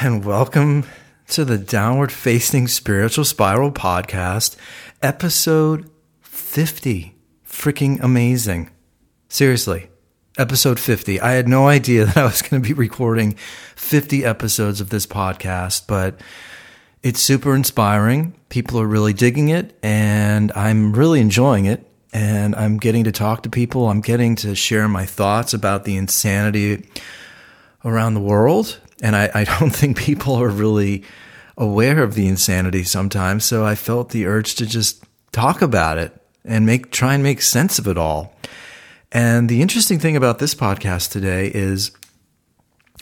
and welcome to the Downward Facing Spiritual Spiral podcast, episode 50. Freaking amazing. Seriously, episode 50. I had no idea that I was going to be recording 50 episodes of this podcast, but it's super inspiring. People are really digging it, and I'm really enjoying it. And I'm getting to talk to people. I'm getting to share my thoughts about the insanity around the world. And I, I don't think people are really aware of the insanity sometimes. So I felt the urge to just talk about it and make try and make sense of it all. And the interesting thing about this podcast today is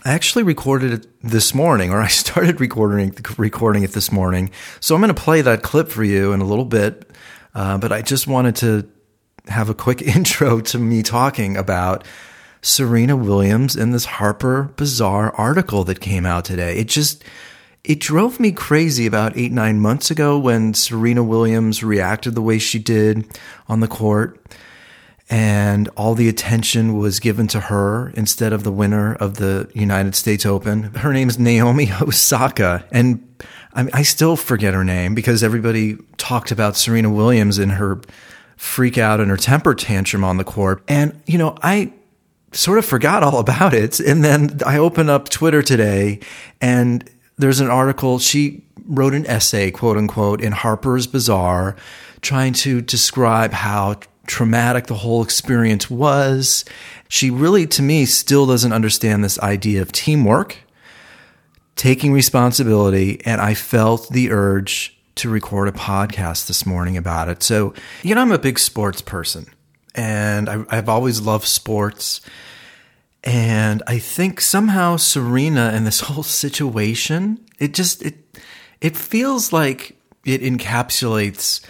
I actually recorded it this morning, or I started recording recording it this morning. So I'm going to play that clip for you in a little bit. Uh, but I just wanted to have a quick intro to me talking about Serena Williams in this Harper Bazaar article that came out today. It just it drove me crazy about eight nine months ago when Serena Williams reacted the way she did on the court and all the attention was given to her instead of the winner of the United States Open. Her name is Naomi Osaka, and I, I, still forget her name because everybody talked about Serena Williams and her freak out and her temper tantrum on the court. And, you know, I sort of forgot all about it. And then I open up Twitter today and there's an article. She wrote an essay, quote unquote, in Harper's Bazaar trying to describe how traumatic the whole experience was. She really, to me, still doesn't understand this idea of teamwork, taking responsibility. And I felt the urge to record a podcast this morning about it. So, you know, I'm a big sports person and I, have always loved sports. And I think somehow Serena and this whole situation, it just, it, it feels like it encapsulates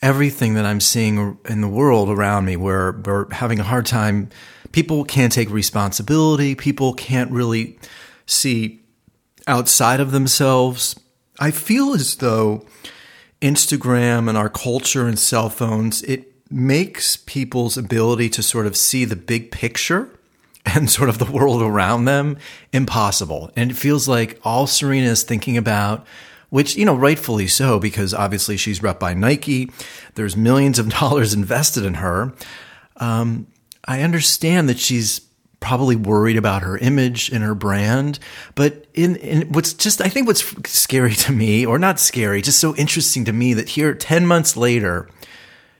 everything that I'm seeing in the world around me where we're having a hard time. People can't take responsibility. People can't really see outside of themselves. I feel as though Instagram and our culture and cell phones, it makes people's ability to sort of see the big picture and sort of the world around them impossible. And it feels like all Serena is thinking about which, you know, rightfully so, because obviously she's rep by Nike. There's millions of dollars invested in her. Um, I understand that she's probably worried about her image and her brand. But in, in what's just, I think what's scary to me, or not scary, just so interesting to me that here, 10 months later,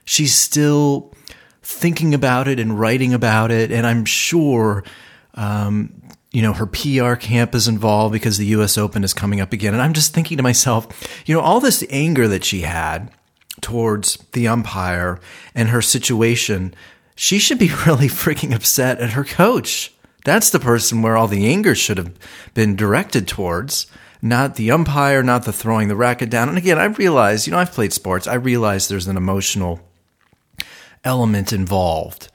she's still thinking about it and writing about it. And I'm sure, um, you know, her PR camp is involved because the US Open is coming up again. And I'm just thinking to myself, you know, all this anger that she had towards the umpire and her situation, she should be really freaking upset at her coach. That's the person where all the anger should have been directed towards, not the umpire, not the throwing the racket down. And again, I realize, you know, I've played sports. I realize there's an emotional element involved.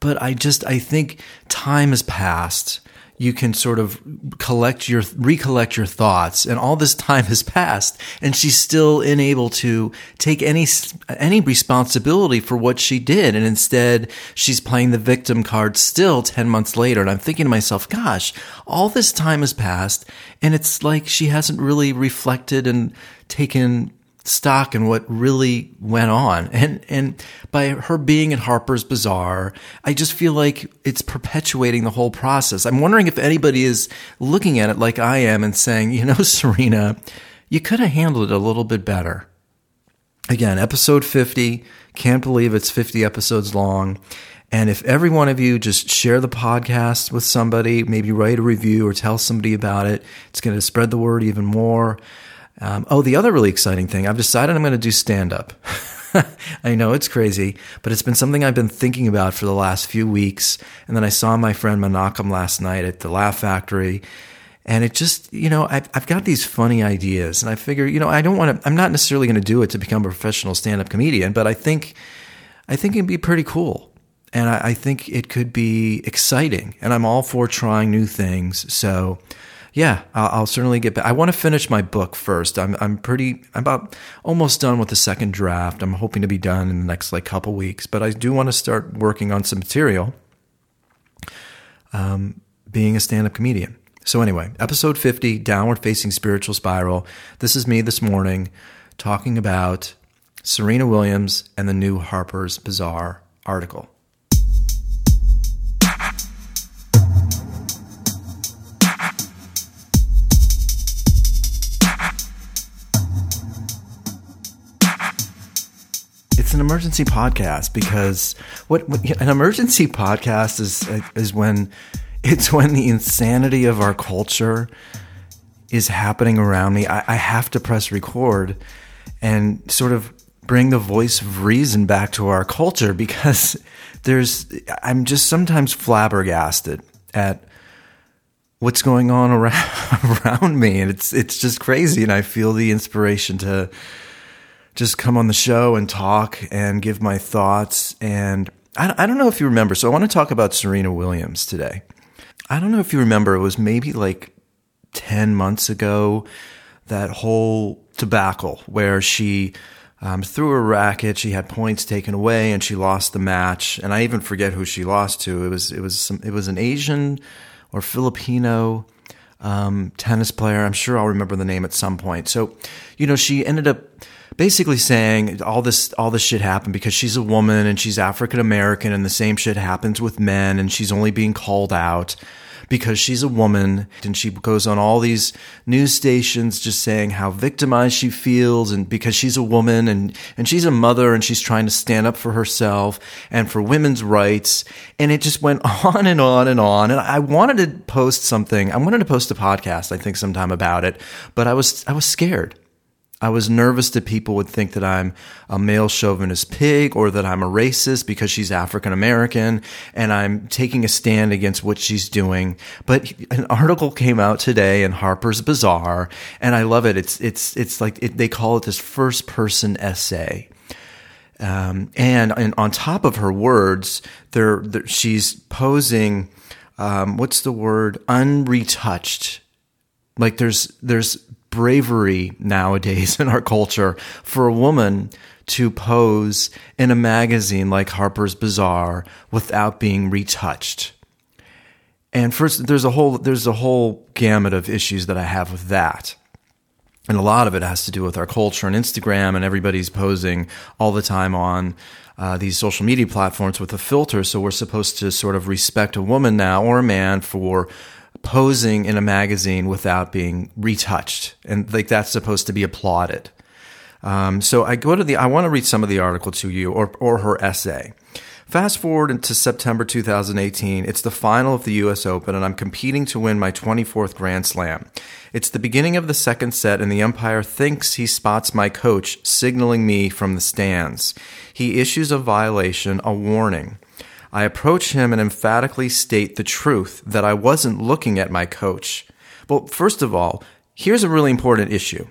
But I just, I think time has passed. You can sort of collect your recollect your thoughts. And all this time has passed and she's still unable to take any any responsibility for what she did. And instead she's playing the victim card still 10 months later. And I'm thinking to myself gosh all this time has passed and it's like she hasn't really reflected and taken stock in what really went on. And and by her being at Harper's Bazaar, I just feel like it's perpetuating the whole process. I'm wondering if anybody is looking at it like I am and saying, you know, Serena, you could have handled it a little bit better. Again, episode 50. Can't believe it's 50 episodes long. And if every one of you just share the podcast with somebody, maybe write a review or tell somebody about it, it's going to spread the word even more. Um, oh, the other really exciting thing, I've decided I'm going to do stand up. I know it's crazy, but it's been something I've been thinking about for the last few weeks. And then I saw my friend Menachem last night at the Laugh Factory. And it just, you know, I've, I've got these funny ideas. And I figure, you know, I don't want to, I'm not necessarily going to do it to become a professional stand up comedian, but I think, I think it'd be pretty cool. And I, I think it could be exciting. And I'm all for trying new things. So, yeah, I'll, I'll, certainly get back. I want to finish my book first. I'm I'm pretty I'm about almost done with the second draft. I'm hoping to be done in the next like couple weeks, but I do want to start working on some material. Um, being a stand-up comedian. So, anyway, episode 50, Downward Facing Spiritual Spiral. This is me this morning talking about Serena Williams and the new Harper's Bazaar article. It's an emergency podcast because what, what, an emergency podcast is is when it's when the insanity of our culture is happening around me. I, I have to press record and sort of bring the voice of reason back to our culture because there's I'm just sometimes flabbergasted at what's going on around around me and it's it's just crazy and I feel the inspiration to just come on the show and talk and give my thoughts. And I, I don't know if you remember. So I want to talk about Serena Williams today. I don't know if you remember, it was maybe like 10 months ago, that whole debacle where she um, threw a racket, she had points taken away, and she lost the match. And I even forget who she lost to. It was it was some, it was an Asian or Filipino um, tennis player. I'm sure I'll remember the name at some point. So, you know, she ended up basically saying all this all this shit happened because she's a woman and she's African American and the same shit happens with men and she's only being called out because she's a woman. And she goes on all these news stations just saying how victimized she feels and because she's a woman and and she's a mother and she's trying to stand up for herself and for women's rights. And it just went on and on and on. And I wanted to post something. I wanted to post a podcast I think sometime about it. But I was I was scared I was nervous that people would think that I'm a male chauvinist pig or that I'm a racist because she's African American and I'm taking a stand against what she's doing. But an article came out today in Harper's Bazaar and I love it. It's, it's, it's like it, they call it this first person essay. Um, and, and on top of her words, there, she's posing, um, what's the word? Unretouched. Like there's, there's bravery nowadays in our culture for a woman to pose in a magazine like Harper's Bazaar without being retouched. And first, there's a whole there's a whole gamut of issues that I have with that. And a lot of it has to do with our culture and Instagram, and everybody's posing all the time on uh, these social media platforms with a filter. So we're supposed to sort of respect a woman now or a man for posing in a magazine without being retouched, and like that's supposed to be applauded. Um, so I go to the. I want to read some of the article to you, or or her essay. Fast forward into September 2018. It's the final of the U.S. Open, and I'm competing to win my 24th Grand Slam. It's the beginning of the second set, and the umpire thinks he spots my coach signaling me from the stands. He issues a violation, a warning. I approach him and emphatically state the truth that I wasn't looking at my coach. Well, first of all, here's a really important issue.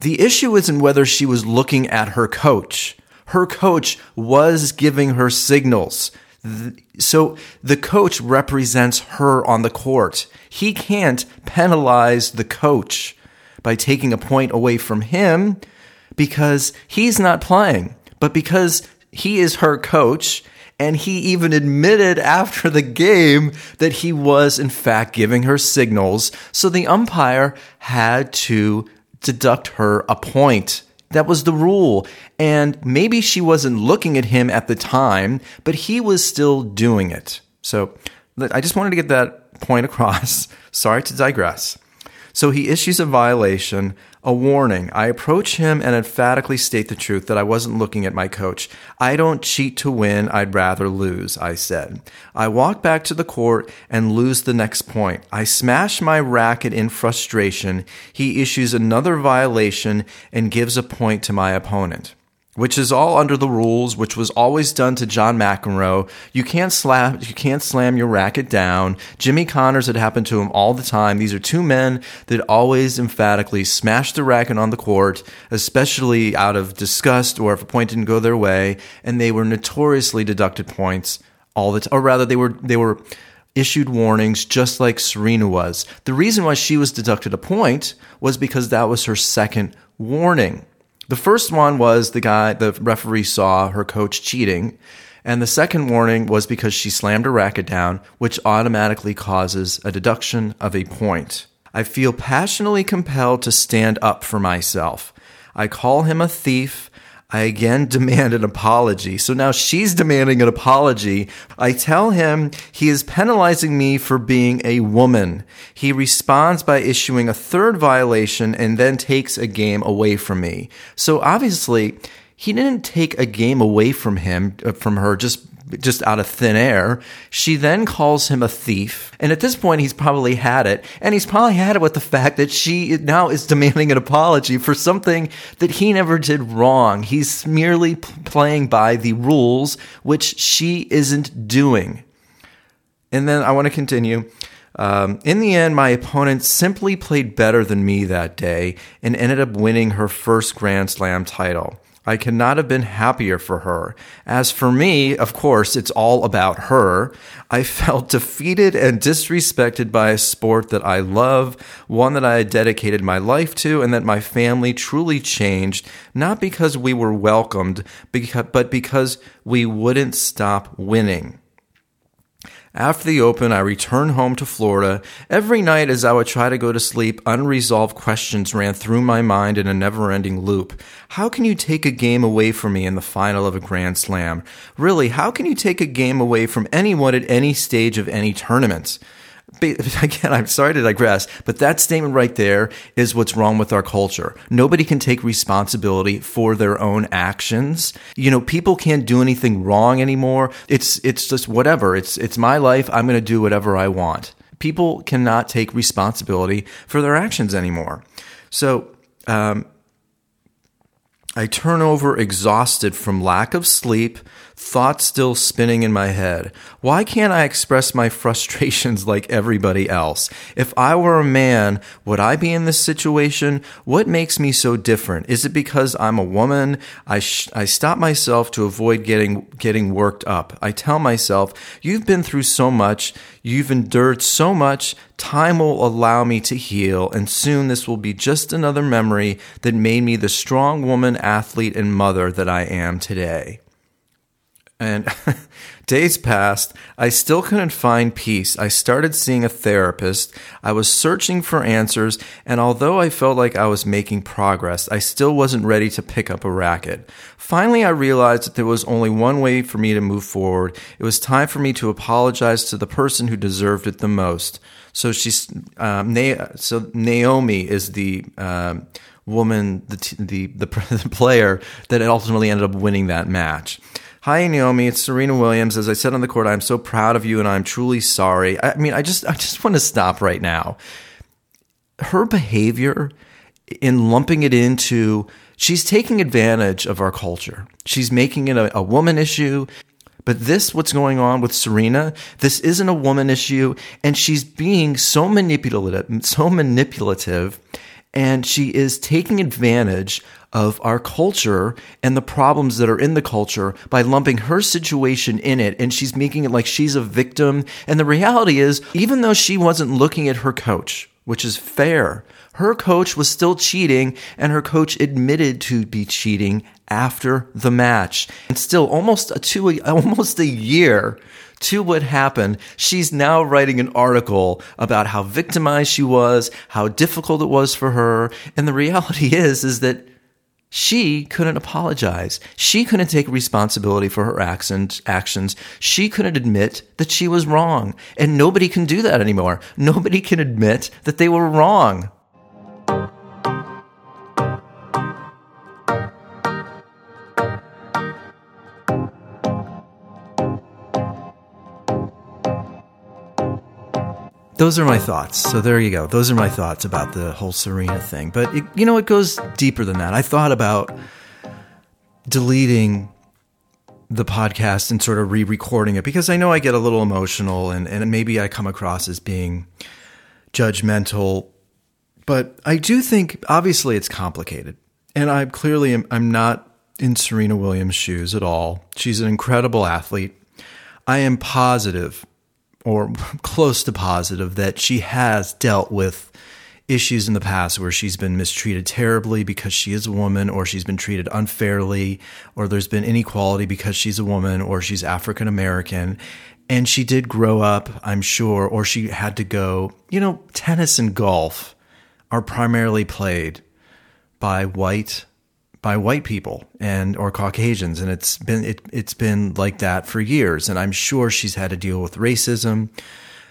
The issue isn't whether she was looking at her coach. Her coach was giving her signals. So the coach represents her on the court. He can't penalize the coach by taking a point away from him because he's not playing. But because he is her coach and he even admitted after the game that he was, in fact, giving her signals. So the umpire had to deduct her a point. That was the rule. And maybe she wasn't looking at him at the time, but he was still doing it. So I just wanted to get that point across. Sorry to digress. So he issues a violation, a warning. I approach him and emphatically state the truth that I wasn't looking at my coach. I don't cheat to win. I'd rather lose, I said. I walk back to the court and lose the next point. I smash my racket in frustration. He issues another violation and gives a point to my opponent which is all under the rules, which was always done to John McEnroe. You can't slap, you can't slam your racket down. Jimmy Connors had happened to him all the time. These are two men that always emphatically smashed the racket on the court, especially out of disgust or if a point didn't go their way, and they were notoriously deducted points all the time, or rather, they were they were issued warnings just like Serena was. The reason why she was deducted a point was because that was her second warning. The first one was the guy, the referee saw her coach cheating. And the second warning was because she slammed her racket down, which automatically causes a deduction of a point. I feel passionately compelled to stand up for myself. I call him a thief. I again demand an apology. So now she's demanding an apology. I tell him he is penalizing me for being a woman. He responds by issuing a third violation and then takes a game away from me. So obviously, he didn't take a game away from him, uh, from her, just just out of thin air. She then calls him a thief. And at this point, he's probably had it. And he's probably had it with the fact that she now is demanding an apology for something that he never did wrong. He's merely playing by the rules, which she isn't doing. And then I want to continue. Um, in the end, my opponent simply played better than me that day and ended up winning her first Grand Slam title. I cannot have been happier for her. As for me, of course, it's all about her. I felt defeated and disrespected by a sport that I love, one that I dedicated my life to, and that my family truly changed, not because we were welcomed, but because we wouldn't stop winning. After the Open, I returned home to Florida. Every night as I would try to go to sleep, unresolved questions ran through my mind in a never ending loop. How can you take a game away from me in the final of a Grand Slam? Really, how can you take a game away from anyone at any stage of any tournament? again, I'm sorry to digress, but that statement right there is what's wrong with our culture. Nobody can take responsibility for their own actions. You know, people can't do anything wrong anymore. It's, it's just whatever. It's, it's my life. I'm going to do whatever I want. People cannot take responsibility for their actions anymore. So, um, I turn over exhausted from lack of sleep, thoughts still spinning in my head. Why can't I express my frustrations like everybody else? If I were a man, would I be in this situation? What makes me so different? Is it because I'm a woman? I, sh- I stop myself to avoid getting, getting worked up. I tell myself, you've been through so much. You've endured so much. Time will allow me to heal, and soon this will be just another memory that made me the strong woman, athlete, and mother that I am today. And days passed. I still couldn't find peace. I started seeing a therapist. I was searching for answers. And although I felt like I was making progress, I still wasn't ready to pick up a racket. Finally, I realized that there was only one way for me to move forward. It was time for me to apologize to the person who deserved it the most. So she's, um, Na- so Naomi is the, um, woman, the, t- the, the, the player that ultimately ended up winning that match. Hi, Naomi. It's Serena Williams. As I said on the court, I'm so proud of you and I'm truly sorry. I mean, I just, I just want to stop right now. Her behavior in lumping it into, she's taking advantage of our culture. She's making it a, a woman issue. But this, what's going on with Serena, this isn't a woman issue. And she's being so manipulative, so manipulative and she is taking advantage of our culture and the problems that are in the culture by lumping her situation in it and she's making it like she's a victim and the reality is even though she wasn't looking at her coach which is fair her coach was still cheating and her coach admitted to be cheating after the match and still almost a two almost a year to what happened, she's now writing an article about how victimized she was, how difficult it was for her. And the reality is, is that she couldn't apologize. She couldn't take responsibility for her actions. She couldn't admit that she was wrong. And nobody can do that anymore. Nobody can admit that they were wrong. Those are my oh. thoughts. So there you go. Those are my thoughts about the whole Serena thing. But it, you know, it goes deeper than that. I thought about deleting the podcast and sort of re-recording it because I know I get a little emotional and, and maybe I come across as being judgmental. But I do think obviously it's complicated. And I clearly am I'm not in Serena Williams' shoes at all. She's an incredible athlete. I am positive or close to positive that she has dealt with issues in the past where she's been mistreated terribly because she is a woman, or she's been treated unfairly, or there's been inequality because she's a woman, or she's African American. And she did grow up, I'm sure, or she had to go. You know, tennis and golf are primarily played by white by white people and or Caucasians, and it's been it, it's been like that for years. And I'm sure she's had to deal with racism.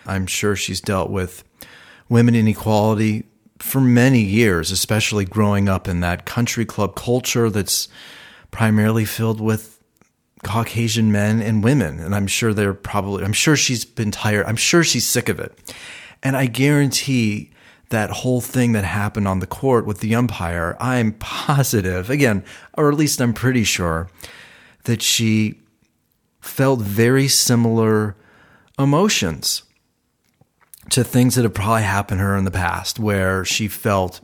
I'm sure she's dealt with women inequality for many years, especially growing up in that country club culture that's primarily filled with Caucasian men and women. And I'm sure they're probably I'm sure she's been tired. I'm sure she's sick of it. And I guarantee that whole thing that happened on the court with the umpire, I'm positive, again, or at least I'm pretty sure, that she felt very similar emotions to things that have probably happened to her in the past where she felt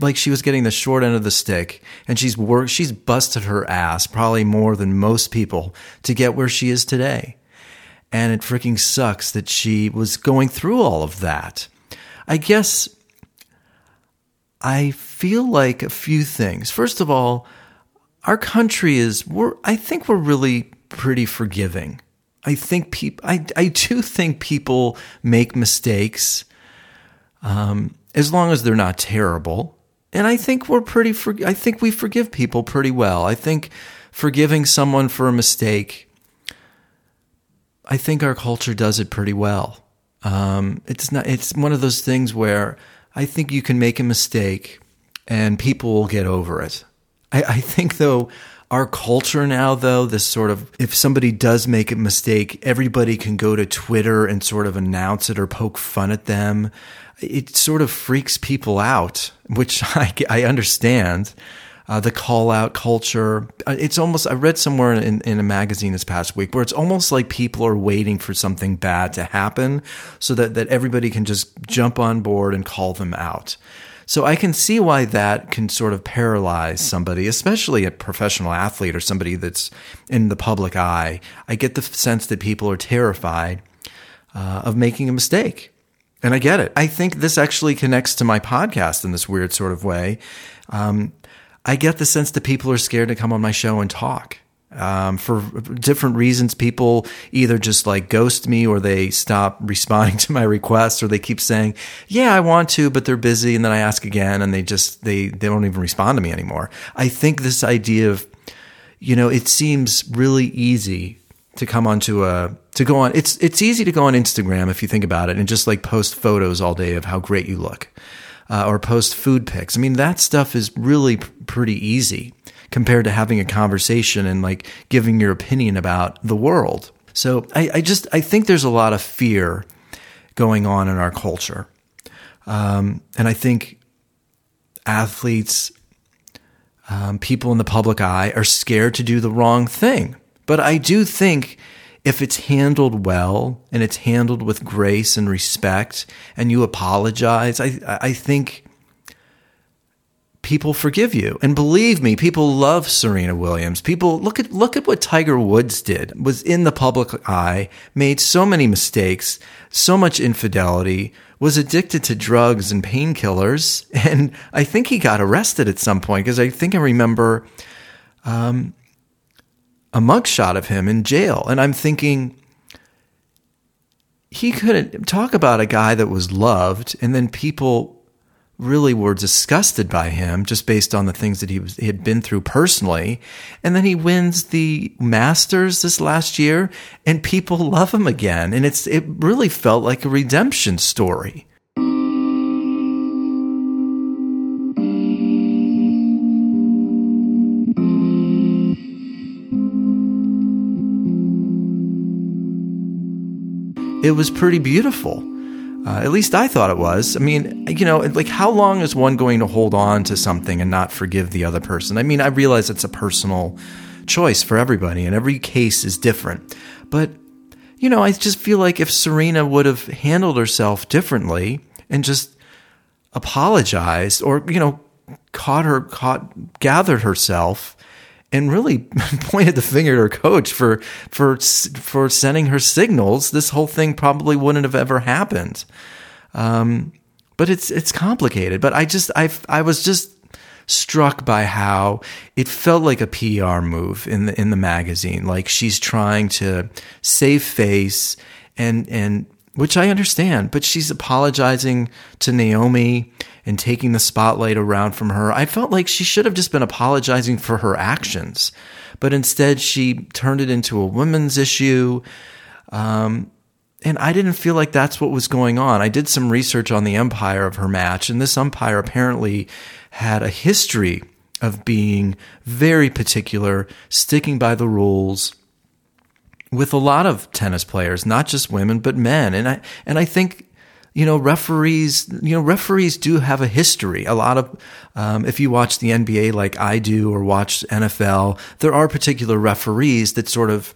like she was getting the short end of the stick and she's worked she's busted her ass probably more than most people to get where she is today. And it freaking sucks that she was going through all of that. I guess I feel like a few things. First of all, our country is we're I think we're really pretty forgiving. I think people I I do think people make mistakes um, as long as they're not terrible. And I think we're pretty for, I think we forgive people pretty well. I think forgiving someone for a mistake I think our culture does it pretty well. Um, it's not it's one of those things where I think you can make a mistake and people will get over it. I, I think, though, our culture now, though, this sort of, if somebody does make a mistake, everybody can go to Twitter and sort of announce it or poke fun at them. It sort of freaks people out, which I, I understand uh, the call out culture. Uh, it's almost, I read somewhere in, in a magazine this past week where it's almost like people are waiting for something bad to happen so that, that everybody can just jump on board and call them out. So I can see why that can sort of paralyze somebody, especially a professional athlete or somebody that's in the public eye. I get the sense that people are terrified uh, of making a mistake. And I get it. I think this actually connects to my podcast in this weird sort of way. Um, I get the sense that people are scared to come on my show and talk. Um, for different reasons, people either just like ghost me or they stop responding to my requests or they keep saying, yeah, I want to, but they're busy. And then I ask again and they just, they, they don't even respond to me anymore. I think this idea of, you know, it seems really easy to come onto a, to go on. It's, it's easy to go on Instagram if you think about it and just like post photos all day of how great you look uh, or post food pics. I mean, that stuff is really p- pretty easy compared to having a conversation and like giving your opinion about the world. So I, I just I think there's a lot of fear going on in our culture, um, and I think athletes, um, people in the public eye, are scared to do the wrong thing. But I do think if it's handled well and it's handled with grace and respect and you apologize, I, I think people forgive you. And believe me, people love Serena Williams. People look at look at what Tiger Woods did. Was in the public eye, made so many mistakes, so much infidelity, was addicted to drugs and painkillers, and I think he got arrested at some point because I think I remember um, a mugshot of him in jail. And I'm thinking, he couldn't talk about a guy that was loved, and then people really were disgusted by him just based on the things that he, was, he had been through personally. And then he wins the Masters this last year, and people love him again. And it's it really felt like a redemption story. It was pretty beautiful. Uh, at least I thought it was. I mean, you know, like how long is one going to hold on to something and not forgive the other person? I mean, I realize it's a personal choice for everybody and every case is different. But, you know, I just feel like if Serena would have handled herself differently and just apologized or, you know, caught her, caught, gathered herself and really pointed the finger at her coach for for for sending her signals. This whole thing probably wouldn't have ever happened. Um, but it's it's complicated. But I just I I was just struck by how it felt like a PR move in the in the magazine. Like she's trying to save face and and which I understand, but she's apologizing to Naomi and taking the spotlight around from her. I felt like she should have just been apologizing for her actions, but instead she turned it into a women's issue. Um, and I didn't feel like that's what was going on. I did some research on the umpire of her match, and this umpire apparently had a history of being very particular, sticking by the rules, with a lot of tennis players, not just women but men. And I and I think you know referees you know referees do have a history. A lot of um, if you watch the NBA like I do or watch NFL, there are particular referees that sort of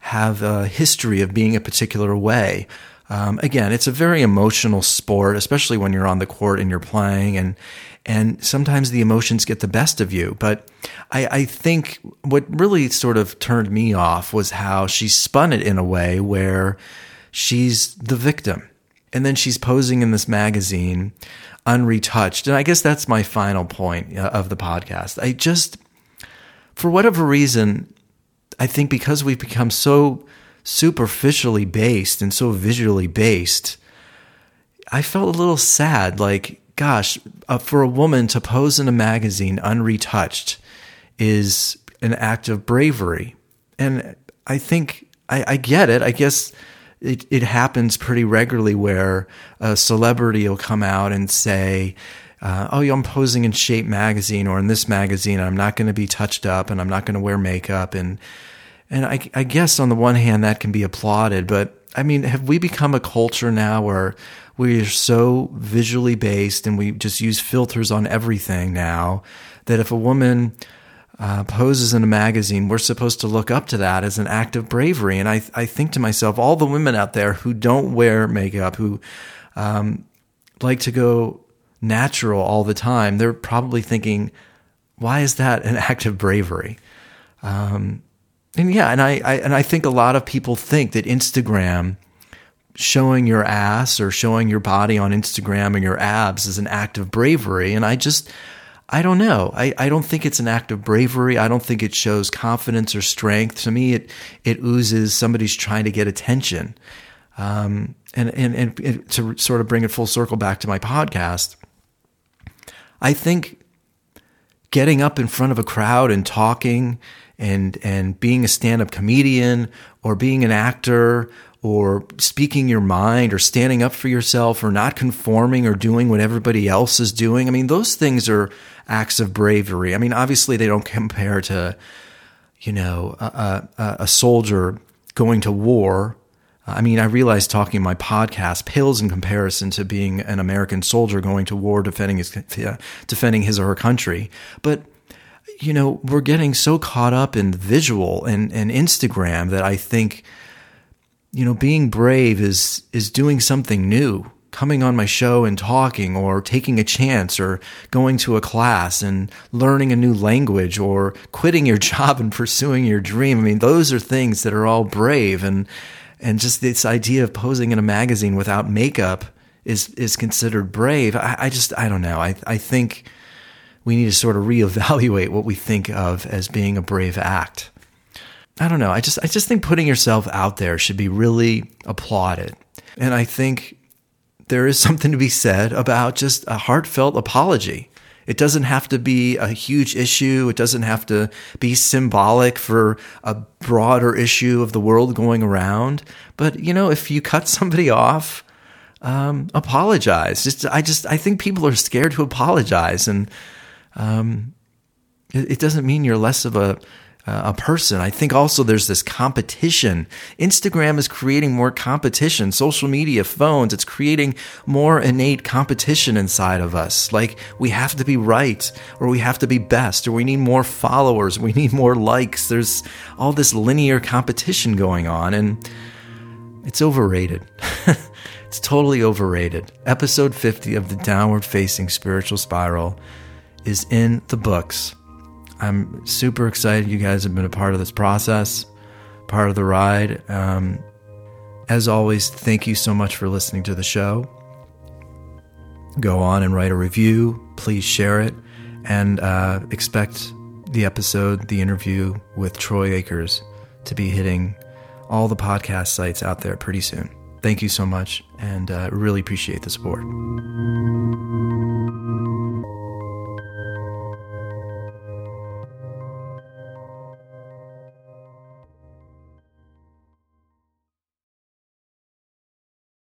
have a history of being a particular way. Um, again, it's a very emotional sport, especially when you're on the court and you're playing, and and sometimes the emotions get the best of you. But I, I think what really sort of turned me off was how she spun it in a way where she's the victim, and then she's posing in this magazine unretouched. And I guess that's my final point uh, of the podcast. I just, for whatever reason, I think because we've become so superficially based and so visually based, I felt a little sad. Like, gosh, uh, for a woman to pose in a magazine unretouched is an act of bravery. And I think I, I get it. I guess it, it happens pretty regularly where a celebrity will come out and say, uh, oh, I'm posing in Shape magazine or in this magazine. I'm not going to be touched up and I'm not going to wear makeup. And and I, I guess on the one hand, that can be applauded, but I mean, have we become a culture now where we are so visually based and we just use filters on everything now that if a woman uh, poses in a magazine, we're supposed to look up to that as an act of bravery. And I, I think to myself, all the women out there who don't wear makeup, who um, like to go natural all the time, they're probably thinking, why is that an act of bravery? Um, and yeah, and I, I and I think a lot of people think that Instagram showing your ass or showing your body on Instagram and your abs is an act of bravery. And I just I don't know. I, I don't think it's an act of bravery. I don't think it shows confidence or strength. To me, it it oozes somebody's trying to get attention. Um, and, and and to sort of bring it full circle back to my podcast, I think getting up in front of a crowd and talking and and being a stand-up comedian or being an actor or speaking your mind or standing up for yourself or not conforming or doing what everybody else is doing. I mean, those things are acts of bravery. I mean, obviously they don't compare to, you know, a, a, a soldier going to war. I mean, I realize talking in my podcast pales in comparison to being an American soldier going to war defending his defending his or her country. But you know, we're getting so caught up in visual and, and Instagram that I think, you know, being brave is is doing something new, coming on my show and talking or taking a chance or going to a class and learning a new language or quitting your job and pursuing your dream. I mean, those are things that are all brave and and just this idea of posing in a magazine without makeup is is considered brave. I, I just I don't know. I I think we need to sort of reevaluate what we think of as being a brave act. I don't know. I just I just think putting yourself out there should be really applauded. And I think there is something to be said about just a heartfelt apology. It doesn't have to be a huge issue. It doesn't have to be symbolic for a broader issue of the world going around. But, you know, if you cut somebody off, um, apologize. Just, I just, I think people are scared to apologize. And, um, it, it, doesn't mean you're less of a Uh, a person. I think also there's this competition. Instagram is creating more competition. Social media, phones, it's creating more innate competition inside of us. Like we have to be right or we have to be best or we need more followers. We need more likes. There's all this linear competition going on and it's overrated. it's totally overrated. Episode 50 of the Downward Facing Spiritual Spiral is in the books. I'm super excited you guys have been a part of this process, part of the ride. Um, as always, thank you so much for listening to the show. go on and write a review. Please share it and uh, expect the episode, the interview with Troy Akers, to be hitting all the podcast sites out there pretty soon. Thank you so much and uh, really appreciate the support.